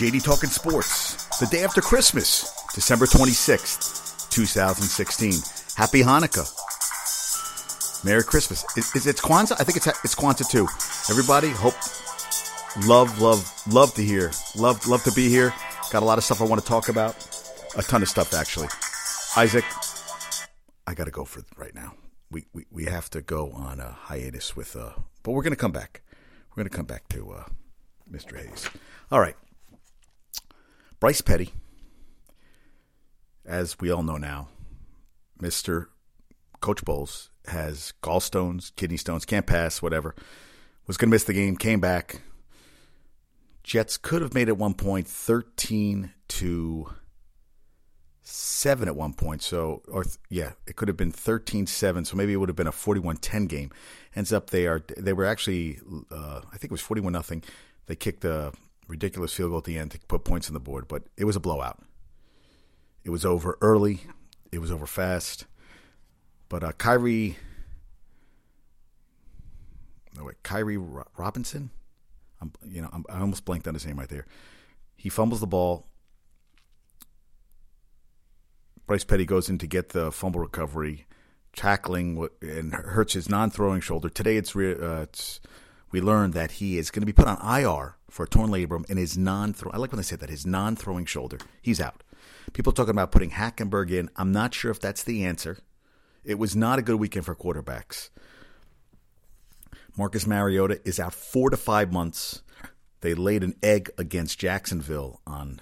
JD Talking Sports, the day after Christmas, December 26th, 2016. Happy Hanukkah. Merry Christmas. Is, is it Kwanzaa? I think it's it's Kwanzaa too. Everybody, hope, love, love, love to hear. Love, love to be here. Got a lot of stuff I want to talk about. A ton of stuff, actually. Isaac, I got to go for right now. We, we, we have to go on a hiatus with, uh, but we're going to come back. We're going to come back to uh, Mr. Hayes. All right. Bryce Petty, as we all know now, Mr. Coach Bowles has gallstones, kidney stones, can't pass, whatever. Was going to miss the game, came back. Jets could have made it one point 13 to 7 at one point. So, or yeah, it could have been 13 7. So maybe it would have been a 41 10 game. Ends up they are, they were actually, uh, I think it was 41 nothing. They kicked a ridiculous field goal at the end to put points on the board, but it was a blowout. It was over early. It was over fast. But uh, Khiry, no wait, Khiry Robinson. I'm, you know, I'm, I almost blanked on his name right there. He fumbles the ball. Bryce Petty goes in to get the fumble recovery, tackling and hurts his non-throwing shoulder. Today, it's, uh, it's we learned that he is going to be put on IR for torn labrum in his non-throw. I like when they say that his non-throwing shoulder. He's out. People talking about putting Hackenberg in. I'm not sure if that's the answer. It was not a good weekend for quarterbacks. Marcus Mariota is out four to five months. They laid an egg against Jacksonville on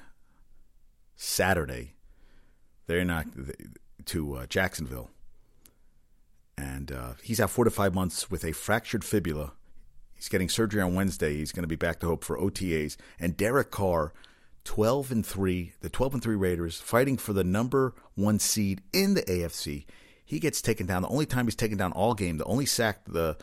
Saturday. They're not to uh, Jacksonville, and uh, he's out four to five months with a fractured fibula. He's getting surgery on Wednesday. He's going to be back to hope for OTAs. And Derek Carr, twelve and three, the twelve and three Raiders fighting for the number one seed in the AFC. He gets taken down. The only time he's taken down all game, the only sack the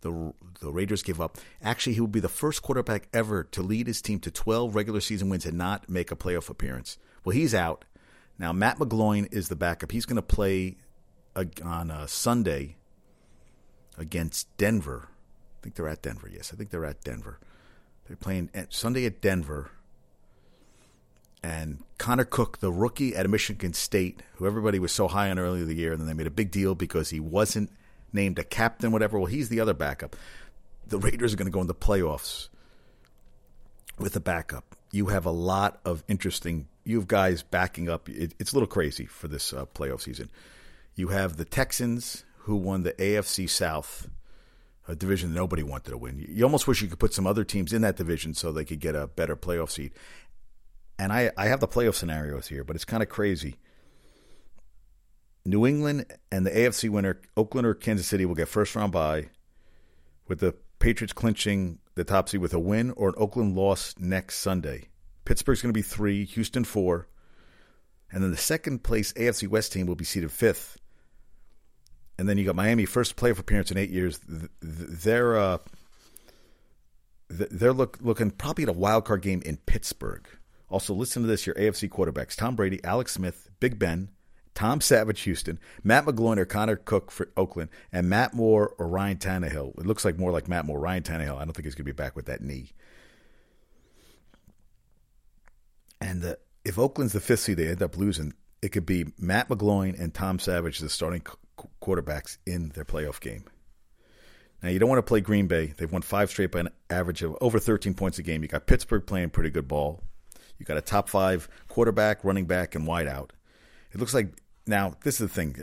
the the Raiders give up. Actually, he will be the first quarterback ever to lead his team to 12 regular season wins and not make a playoff appearance. Well, he's out. Now, Matt McGloin is the backup. He's going to play on a Sunday against Denver. I think they're at Denver. Yes, I think they're at Denver. They're playing Sunday at Denver. And Connor Cook, the rookie at Michigan State, who everybody was so high on earlier in the year, and then they made a big deal because he wasn't – named a captain, whatever. Well, he's the other backup. The Raiders are going to go in the playoffs with a backup. You have a lot of interesting. You have guys backing up. It, it's a little crazy for this uh, playoff season. You have the Texans who won the AFC South, a division nobody wanted to win. You almost wish you could put some other teams in that division so they could get a better playoff seed. And I, I have the playoff scenarios here, but it's kind of crazy. New England and the AFC winner, Oakland or Kansas City, will get first round bye, with the Patriots clinching the top seed with a win or an Oakland loss next Sunday. Pittsburgh's going to be three, Houston four, and then the second place AFC West team will be seeded fifth. And then you got Miami, first playoff appearance in eight years. They're uh, they're look, looking probably at a wild card game in Pittsburgh. Also, listen to this: your AFC quarterbacks: Tom Brady, Alex Smith, Big Ben, Tom Savage, Houston, Matt McGloin or Connor Cook for Oakland, and Matt Moore or Ryan Tannehill. It looks like more like Matt Moore. Ryan Tannehill, I don't think he's going to be back with that knee. And the, if Oakland's the fifth seed, they end up losing. It could be Matt McGloin and Tom Savage, the starting quarterbacks in their playoff game. Now, you don't want to play Green Bay. They've won five straight by an average of over 13 points a game. You got Pittsburgh playing pretty good ball. You got a top five quarterback, running back, and wideout. It looks like now, this is the thing.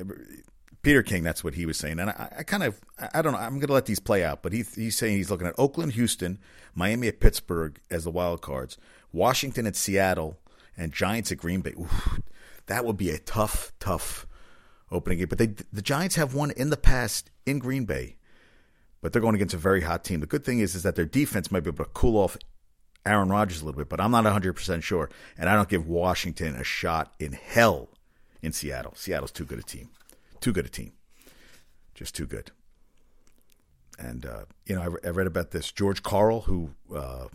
Peter King, that's what he was saying, and I, I kind of, I don't know. I'm going to let these play out, but he, he's saying he's looking at Oakland, Houston, Miami at Pittsburgh as the wild cards, Washington at Seattle, and Giants at Green Bay. Oof, that would be a tough, tough opening game. But they, the Giants have won in the past in Green Bay, but they're going against a very hot team. The good thing is, is that their defense might be able to cool off Aaron Rodgers a little bit, but I'm not 100 percent sure, and I don't give Washington a shot in hell in Seattle. Seattle's too good a team. Too good a team. Just too good. And, uh, you know, I, I, read about this. George Karl, who uh,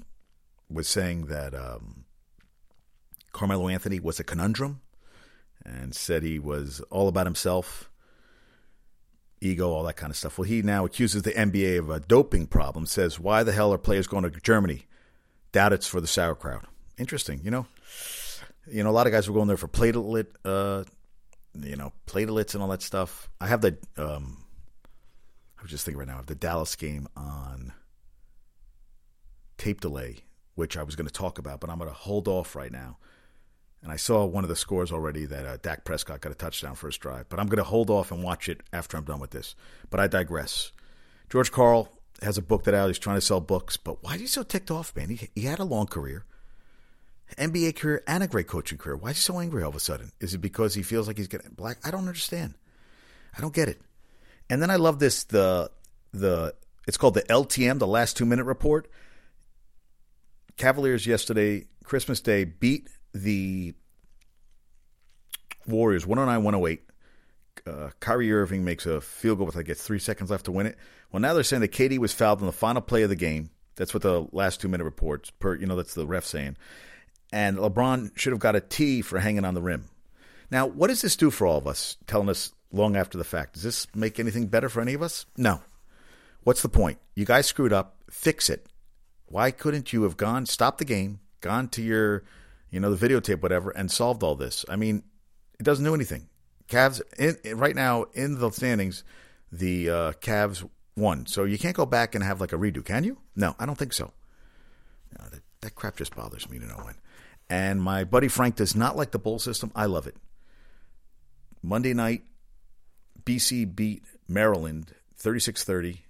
was saying that um, Carmelo Anthony was a conundrum and said he was all about himself, ego, all that kind of stuff. Well, he now accuses the NBA of a doping problem, says, why the hell are players going to Germany? Doubt it's for the sauerkraut. interesting. You know, you know, a lot of guys were going there for platelet, uh, you know, platelets and all that stuff. I have the, um, I was just thinking right now, I have the Dallas game on tape delay, which I was going to talk about, but I'm going to hold off right now. And I saw one of the scores already that uh, Dak Prescott got a touchdown first drive, but I'm going to hold off and watch it after I'm done with this. But I digress. George Karl has a book that out. He's trying to sell books, but why is he so ticked off, man? He, he had a long career. NBA career and a great coaching career. Why is he so angry all of a sudden? Is it because he feels like he's getting black? I don't understand. I don't get it. And then I love this the the it's called the L2M, the last two minute report. Cavaliers yesterday, Christmas Day, beat the Warriors 109 108. Uh, Kyrie Irving makes a field goal with I guess three seconds left to win it. Well, now they're saying that KD was fouled in the final play of the game. That's what the last two minute reports per you know that's the ref saying and LeBron should have got a T for hanging on the rim. Now, what does this do for all of us, telling us long after the fact? Does this make anything better for any of us? No. What's the point? You guys screwed up. Fix it. Why couldn't you have gone, stopped the game, gone to your, you know, the videotape, whatever, and solved all this? I mean, it doesn't do anything. Cavs, in, right now in the standings, the uh, Cavs won. So you can't go back and have like a redo, can you? No, I don't think so. No, that, that crap just bothers me to no end. And my buddy Frank does not like the bowl system. I love it. Monday night, BC beat Maryland 36 30.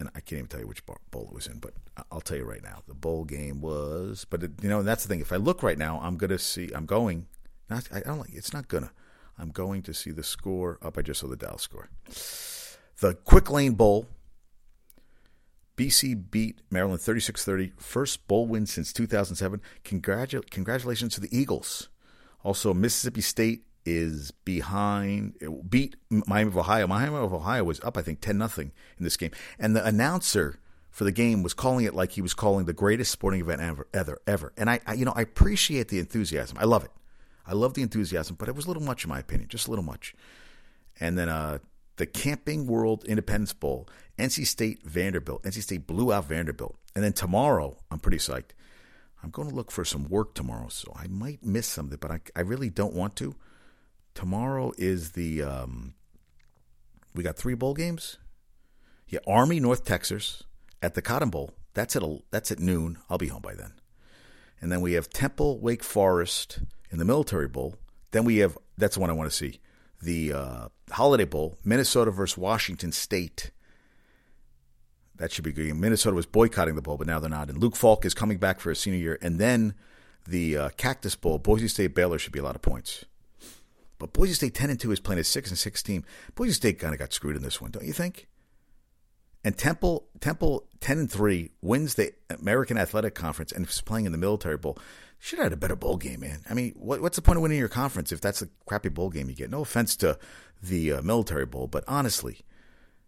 And I can't even tell you which bowl it was in, but I'll tell you right now. The bowl game was, but it, you know, that's the thing. If I look right now, I'm to see, I'm going, not, I don't like, it's not to, I'm going to see the score up. I just saw the Dallas score. The Quick Lane Bowl BC beat Maryland 36 30. First bowl win since 2007. Congratu- congratulations to the Eagles. Also, Mississippi State is behind, beat Miami of Ohio. Miami of Ohio was up, I think, 10 0 in this game. And the announcer for the game was calling it like he was calling the greatest sporting event ever, ever, ever. And I, I, you know, I appreciate the enthusiasm. I love it. I love the enthusiasm, but it was a little much in my opinion, just a little much. And then uh, the Camping World Independence Bowl, NC State Vanderbilt. NC State blew out Vanderbilt. And then tomorrow, I'm pretty psyched. I'm going to look for some work tomorrow, so I might miss something, but I, I really don't want to. Tomorrow is the um, we got three bowl games. Yeah, Army North Texas at the Cotton Bowl. That's at a, that's at noon. I'll be home by then. And then we have Temple Wake Forest in the Military Bowl. Then we have that's the one I want to see the uh, Holiday Bowl, Minnesota versus Washington State. That should be good. Minnesota was boycotting the bowl, but now they're not. And Luke Falk is coming back for his senior year. And then the uh, Cactus Bowl, Boise State Baylor should be a lot of points. But Boise State 10 and 2 is playing a 6 and 6 team. Boise State kind of got screwed in this one, don't you think? And Temple Temple 10 and 3 wins the American Athletic Conference and is playing in the Military Bowl should have had a better bowl game, man. I mean, what, what's the point of winning your conference if that's a crappy bowl game you get? No offense to the uh, military bowl, but honestly,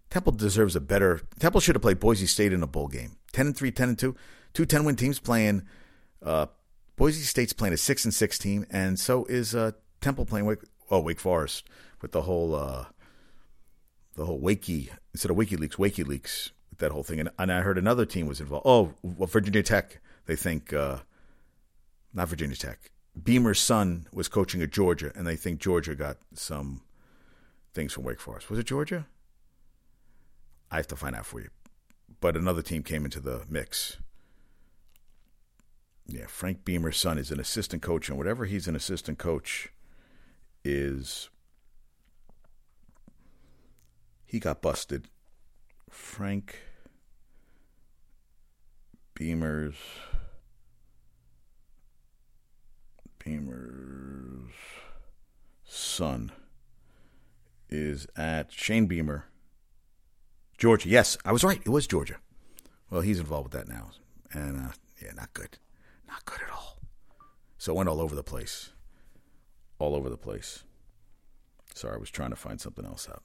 Temple deserves a better. Temple should have played Boise State in a bowl game. 10 and 3, 10 and 2. Two 10 win teams playing. Uh, Boise State's playing a 6 and 6 team, and so is uh, Temple playing oh, Wake Forest with the whole. Uh, the whole Wakey instead of WikiLeaks, WikiLeaks, that whole thing. And, and I heard another team was involved. Oh, well, Virginia Tech. They think uh, not Virginia Tech. Beamer's son was coaching at Georgia, and they think Georgia got some things from Wake Forest. Was it Georgia? I have to find out for you. But another team came into the mix. Yeah, Frank Beamer's son is an assistant coach, and whatever he's an assistant coach is he got busted. Frank Beamer's Beamer's son is at Shane Beamer, Georgia. Yes, I was right. It was Georgia. Well, he's involved with that now. And uh, yeah, not good. Not good at all. So it went all over the place. All over the place. Sorry, I was trying to find something else out.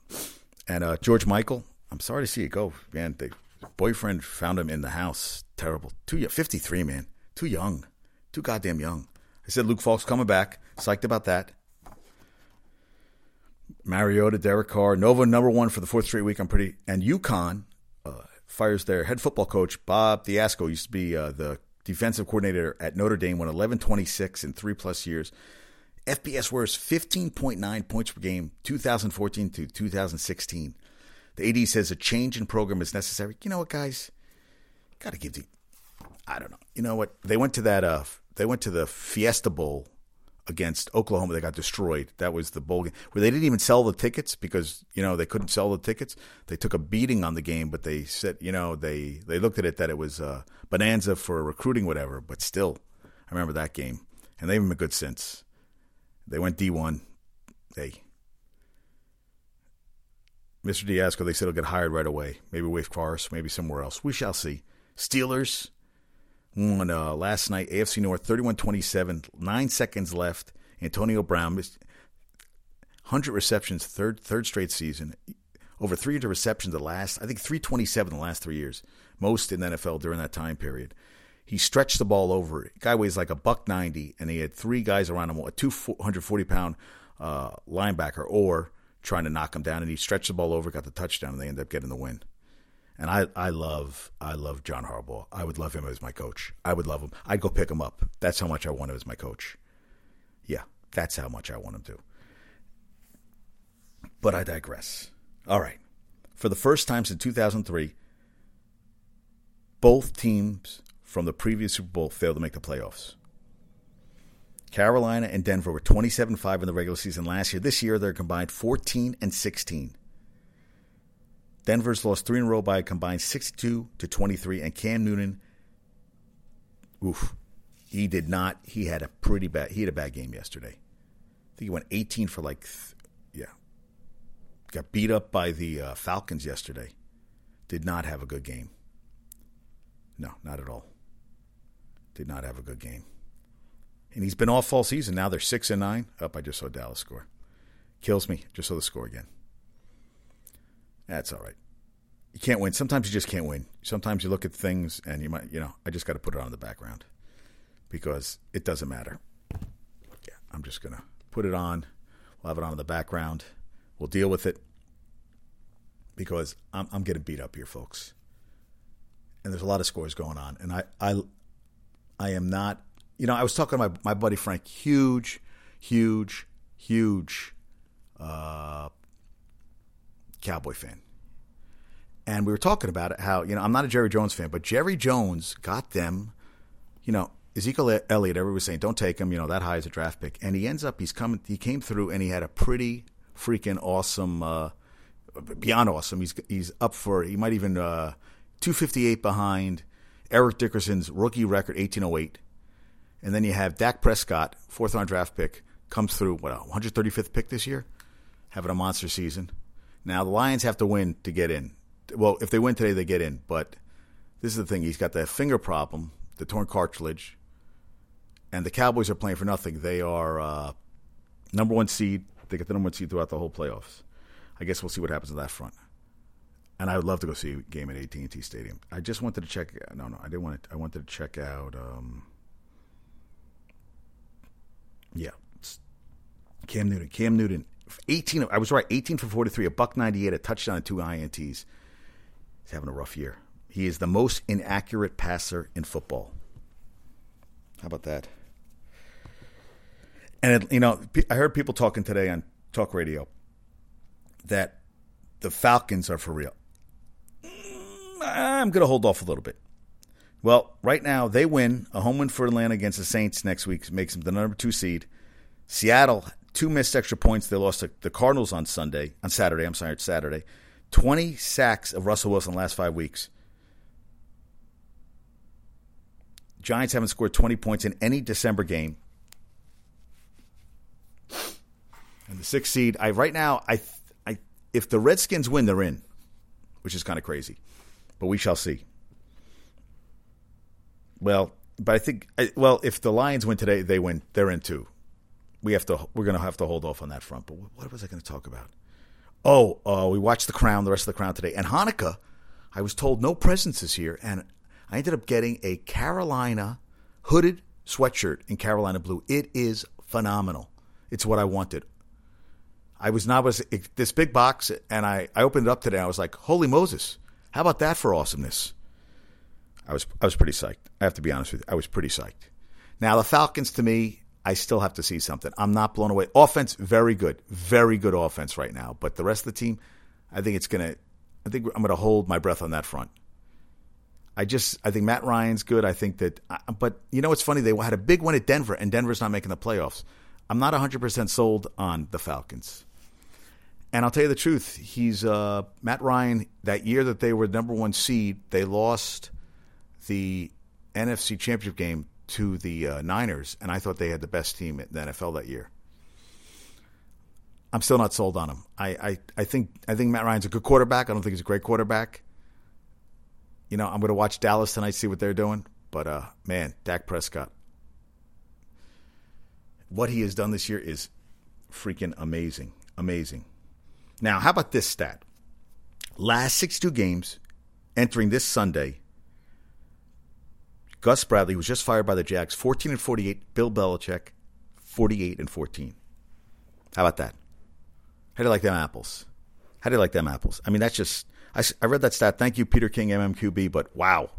And uh, George Michael, I'm sorry to see you go, man. The boyfriend found him in the house. Terrible. Too 53, man. Too young. Too goddamn young. I said Luke Falk's coming back. Psyched about that. Mariota, Derek Carr, Nova number one for the fourth straight week. I'm pretty. And UConn uh, fires their head football coach Bob Diasco. Used to be uh, the defensive coordinator at Notre Dame, won 11 26 in three plus years. FBS worst 15.9 points per game, 2014 to 2016. The AD says a change in program is necessary. You know what, guys? Got to give the. I don't know. You know what? They went to that. Uh, they went to the Fiesta Bowl against Oklahoma. They got destroyed. That was the bowl game where they didn't even sell the tickets because you know they couldn't sell the tickets. They took a beating on the game, but they said you know they they looked at it that it was uh, bonanza for recruiting, whatever. But still, I remember that game, and they've been good since. They went D one. Hey, Mr. Diasco, they said he'll get hired right away. Maybe Wake Forest, maybe somewhere else. We shall see. Steelers won uh, last night, AFC North, 31 27, nine seconds left. Antonio Brown, 100 receptions, third third straight season. Over 300 receptions the last, I think 327 the last three years, most in the NFL during that time period. He stretched the ball over. it. Guy weighs like a buck 90, and he had three guys around him, a 240 pound uh, linebacker, or trying to knock him down, and he stretched the ball over, got the touchdown, and they ended up getting the win. And I, I love, I love John Harbaugh. I would love him as my coach. I would love him. I'd go pick him up. That's how much I want him as my coach. Yeah, that's how much I want him to. But I digress. All right. For the first time since 2003, both teams from the previous Super Bowl failed to make the playoffs. Carolina and Denver were 27 5 in the regular season last year. This year, they're combined 14 and 16. Denver's lost three in a row by a combined 62 to 23, and Cam Newton, oof, he did not. He had a pretty bad. He had a bad game yesterday. I think he went 18 for like, yeah. Got beat up by the uh, Falcons yesterday. Did not have a good game. No, not at all. Did not have a good game. And he's been off all season. Now they're six and nine. Up, I just saw Dallas score. Kills me. Just saw the score again. That's all right. You can't win. Sometimes you just can't win. Sometimes you look at things and you might, you know, I just got to put it on the background because it doesn't matter. Yeah, I'm just going to put it on. We'll have it on in the background. We'll deal with it because I'm, I'm getting beat up here, folks. And there's a lot of scores going on. And I, I, I am not, you know, I was talking to my, my buddy Frank, huge, huge, huge uh, Cowboy fan. And we were talking about it, how, you know, I'm not a Jerry Jones fan, but Jerry Jones got them, you know, Ezekiel Elliott, everybody was saying, don't take him, you know, that high as a draft pick. And he ends up, he's coming, he came through and he had a pretty freaking awesome, uh, beyond awesome. He's, he's up for, he might even, uh, 258 behind Eric Dickerson's rookie record, 1808. And then you have Dak Prescott, fourth round draft pick, comes through, what, 135th pick this year? Having a monster season. Now, the Lions have to win to get in. Well, if they win today, they get in. But this is the thing he's got the finger problem, the torn cartilage, and the Cowboys are playing for nothing. They are uh, number one seed. They get the number one seed throughout the whole playoffs. I guess we'll see what happens on that front. And I would love to go see a game at AT&T Stadium. I just wanted to check. No, no, I didn't want to. I wanted to check out. Um, yeah, Cam Newton. Cam Newton 18. I was right. 18 for 43, a buck 98, a touchdown, and two ints. He's having a rough year. He is the most inaccurate passer in football. How about that? And it, you know, I heard people talking today on talk radio that the Falcons are for real. I'm going to hold off a little bit. Well, right now they win a home win for Atlanta against the Saints next week makes them the number two seed. Seattle two missed extra points. They lost to the Cardinals on Sunday, on Saturday. I'm sorry, it's Saturday. 20 sacks of Russell Wilson last five weeks. Giants haven't scored 20 points in any December game. And the sixth seed, I right now, I, I, if the Redskins win, they're in, which is kind of crazy, but we shall see. Well, but I think, well, if the Lions win today, they win. They're in too we have to we're going to have to hold off on that front. But what was I going to talk about? Oh, uh, we watched The Crown, the rest of The Crown today, and Hanukkah. I was told no presents this year, and I ended up getting a Carolina hooded sweatshirt in Carolina blue. It is phenomenal. It's what I wanted. I was not was this big box, and I I opened it up today. I was like, holy Moses! How about that for awesomeness? I was I was pretty psyched. I have to be honest with you. I was pretty psyched. Now the Falcons, to me, I still have to see something. I'm not blown away. Offense, very good, very good offense right now. But the rest of the team, I think it's gonna. I think I'm gonna hold my breath on that front. I just I think Matt Ryan's good. I think that, but you know what's funny? They had a big win at Denver, and Denver's not making the playoffs. I'm not 100 percent sold on the Falcons. And I'll tell you the truth. He's uh, Matt Ryan. That year that they were number one seed, they lost the NFC Championship game to the uh, Niners, and I thought they had the best team in the NFL that year. I'm still not sold on him. I, I, I think I think Matt Ryan's a good quarterback. I don't think he's a great quarterback. You know, I'm going to watch Dallas tonight, see what they're doing. But uh, man, Dak Prescott, what he has done this year is freaking amazing, amazing. Now, how about this stat? Last 62 games entering this Sunday, Gus Bradley was just fired by the Jags, 14 and 48. Bill Belichick, 48 and 14. How about that? How do you like them apples? How do you like them apples? I mean, that's just. I, I read that stat. Thank you, Peter King, MMQB. But wow,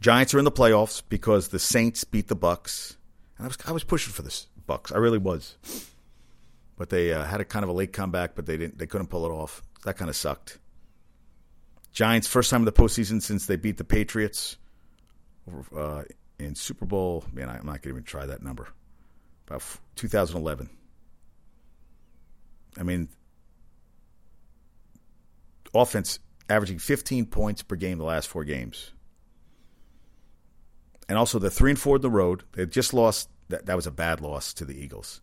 Giants are in the playoffs because the Saints beat the Bucks, and I was I was pushing for this Bucks. I really was but they uh, had a kind of a late comeback, but they didn't. They couldn't pull it off. That kind of sucked. Giants first time in the postseason since they beat the Patriots uh, in Super Bowl. Man, I'm not going to even try that number. About 2011. I mean, offense averaging 15 points per game the last four games. And also the three and four in the road. They just lost. That, that was a bad loss to the Eagles.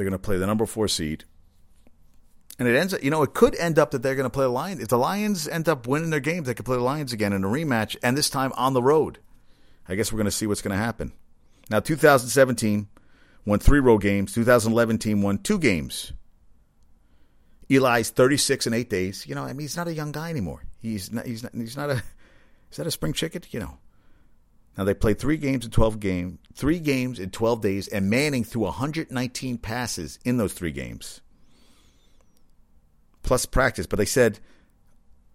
They're going to play the number four seed. And it ends up, you know, it could end up that they're going to play the Lions. If the Lions end up winning their game, they could play the Lions again in a rematch, and this time on the road. I guess we're going to see what's going to happen. Now, 2017 won three road games. 2011 team won two games. Eli's 36 in eight days. You know, I mean, he's not a young guy anymore. He's not. He's not. He's not a. Is that a spring chicken? You know. Now they played three games in 12 games, three games in 12 days, and Manning threw 119 passes in those three games, plus practice. But they said,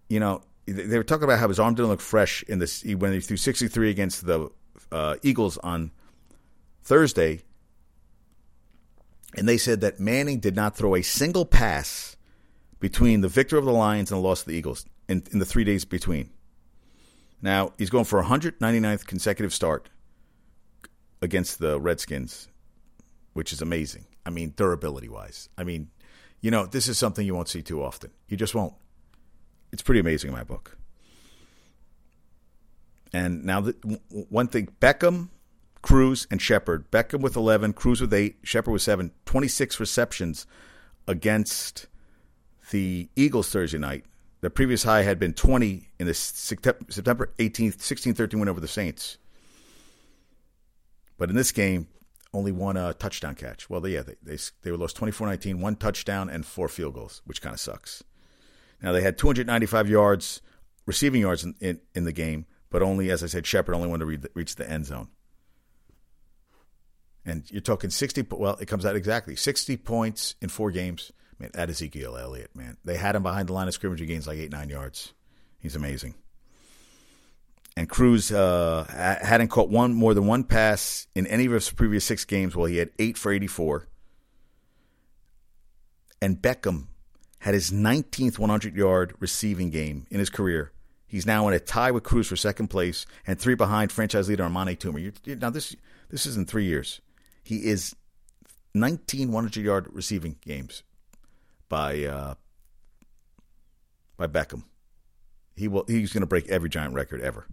you know, they were talking about how his arm didn't look fresh in this when he threw 63 against the uh, Eagles on Thursday, and they said that Manning did not throw a single pass between the victory of the Lions and the loss of the Eagles in, in the three days between. Now, he's going for 199th consecutive start against the Redskins, which is amazing. I mean, durability wise. I mean, you know, this is something you won't see too often. You just won't. It's pretty amazing in my book. And now, the, one thing Beckham, Cruz, and Shepard. Beckham with 11, Cruz with 8, Shepard with 7, 26 receptions against the Eagles Thursday night. The previous high had been 20 in the September 18th, 16-13 win over the Saints. But in this game, only one uh, touchdown catch. Well, they, yeah, they, they, they were lost 24-19, one touchdown and four field goals, which kind of sucks. Now, they had 295 yards, receiving yards in, in, in the game, but only, as I said, Shepard only wanted to reach the end zone. And you're talking 60, well, it comes out exactly 60 points in four games – Man, that Ezekiel Elliott, man. They had him behind the line of scrimmage. He gains like eight, nine yards. He's amazing. And Cruz uh, hadn't caught one more than one pass in any of his previous six games. Well, he had eight for 84. And Beckham had his 19th 100 yard receiving game in his career. He's now in a tie with Cruz for second place and three behind franchise leader Amani Toomer. now, this, this is in three years. He is 19 100 yard receiving games by uh, by Beckham. He will. He's going to break every giant record ever.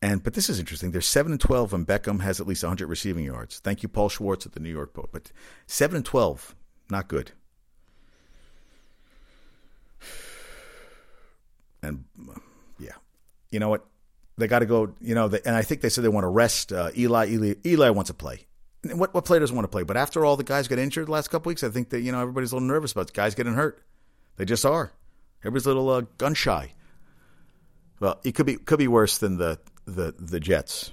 And but this is interesting. They're seven and twelve, and Beckham has at least 100 receiving yards. Thank you, Paul Schwartz at the New York Post. But seven and twelve, not good. And yeah, you know what? They got to go. You know, and I think they said they want to rest uh, Eli. Eli. Eli wants to play what what player doesn't want to play? But after all the guys got injured the last couple weeks, I think that you know everybody's a little nervous about guys getting hurt. They just are. Everybody's a little uh, gun shy. Well, it could be could be worse than the the the Jets.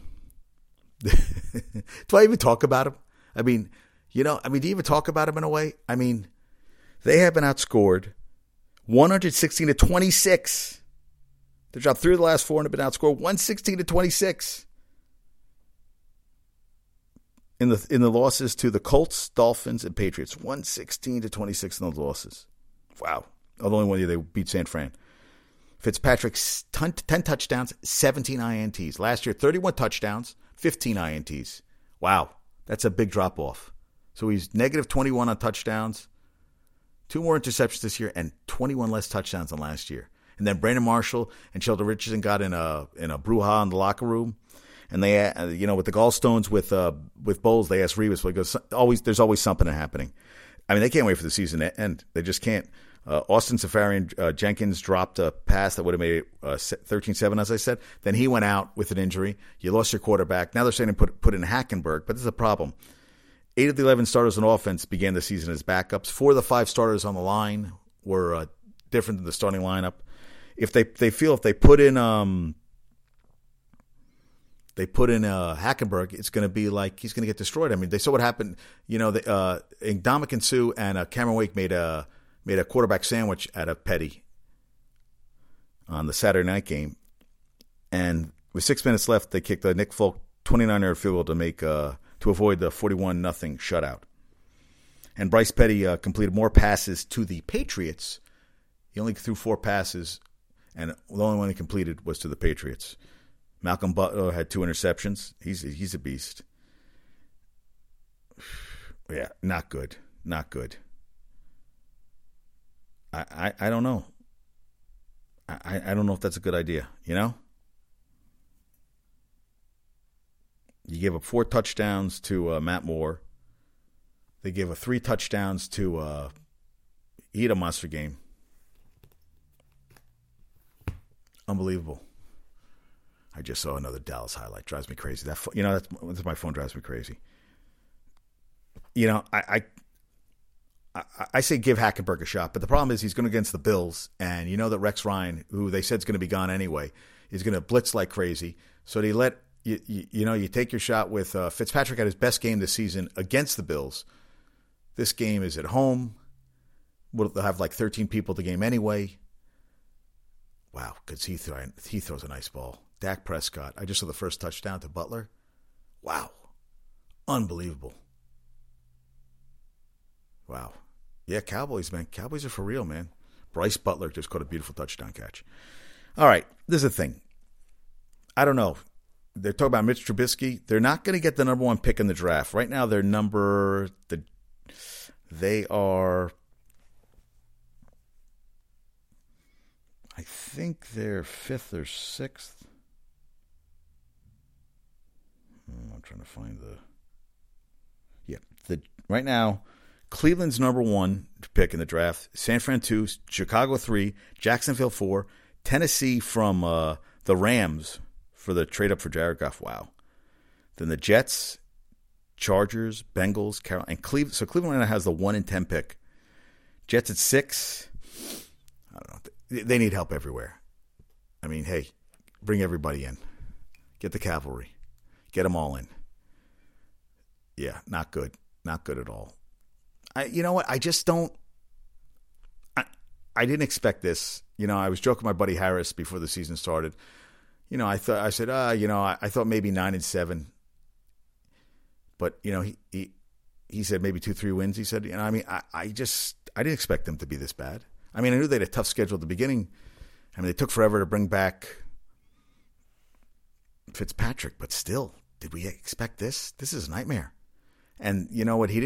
do I even talk about them? I mean, you know, I mean, do you even talk about them in a way? I mean, they have been outscored 116 to 26. They dropped three of the last four and have been outscored 116 to 26. In the in the losses to the Colts, Dolphins, and Patriots, 116 to 26 in those losses. Wow. The only one year they beat San Fran. Fitzpatrick, 10, 10 touchdowns, 17 INTs. Last year, 31 touchdowns, 15 INTs. Wow. That's a big drop off. So he's negative 21 on touchdowns, two more interceptions this year, and 21 less touchdowns than last year. And then Brandon Marshall and Sheldon Richardson got in a in a brouhaha in the locker room, and they uh, you know with the gallstones with uh, with Bowles, they asked Revis, well, goes, always there's always something happening. I mean, they can't wait for the season to end. They just can't. Uh, Austin Seferian uh, Jenkins dropped a pass that would have made it uh, 13-7, as I said. Then he went out with an injury. You lost your quarterback. Now they're saying to put put in Hackenberg, but this is a problem. Eight of the 11 starters on offense began the season as backups. Four of the five starters on the line were uh, different than the starting lineup. If they they feel if they put in um they put in uh, Hackenberg, it's going to be like he's going to get destroyed. I mean, they saw what happened. You know, the, uh, Ndamukong Suh and uh, Cameron Wake made a made a quarterback sandwich out of Petty on the Saturday night game, and with six minutes left, they kicked the Nick Folk 29 yard field goal to make uh, to avoid the 41 nothing shutout. And Bryce Petty uh, completed more passes to the Patriots. He only threw four passes, and the only one he completed was to the Patriots. Malcolm Butler had two interceptions. He's he's a beast. Yeah, not good. Not good. I, I, I don't know. I, I don't know if that's a good idea, you know? You gave up four touchdowns to uh, Matt Moore. They gave up three touchdowns to uh, a monster game. Unbelievable. I just saw another Dallas highlight. Drives me crazy. That you know that's, that's my phone drives me crazy. You know I, I I say give Hackenberg a shot, but the problem is he's going against the Bills, and you know that Rex Ryan, who they said is going to be gone anyway, is going to blitz like crazy. So they let you, you, you know you take your shot with uh, Fitzpatrick at his best game this season against the Bills. This game is at home. We'll, they'll have like 13 people at the game anyway. Wow, because he he throws a nice ball. Dak Prescott. I just saw the first touchdown to Butler. Wow, unbelievable. Wow. Yeah, Cowboys, man. Cowboys are for real, man. Brice Butler just caught a beautiful touchdown catch. All right, this is the thing. I don't know. They're talking about Mitch Trubisky. They're not going to get the number one pick in the draft. Right now, they're number the they are I think they're fifth or sixth. Hmm, I'm trying to find the yeah. The right now Cleveland's number one pick in the draft. San Fran two, Chicago three, Jacksonville four, Tennessee from uh, the Rams for the trade up for Jared Goff. Wow. Then the Jets, Chargers, Bengals, Carol, and Cleveland. So Cleveland has the one in ten pick. Jets at six. I don't know. They need help everywhere. I mean, hey, bring everybody in. Get the cavalry. Get them all in. Yeah, not good. Not good at all. I, you know what? I just don't. I, I didn't expect this. You know, I was joking with my buddy Harris before the season started. You know, I thought I said, ah, you know, I, I thought maybe nine and seven. But you know, he he he said maybe two three wins. He said, you know, I mean, I, I just I didn't expect them to be this bad. I mean, I knew they had a tough schedule at the beginning. I mean, they took forever to bring back Fitzpatrick, but still, did we expect this? This is a nightmare. And you know what? He.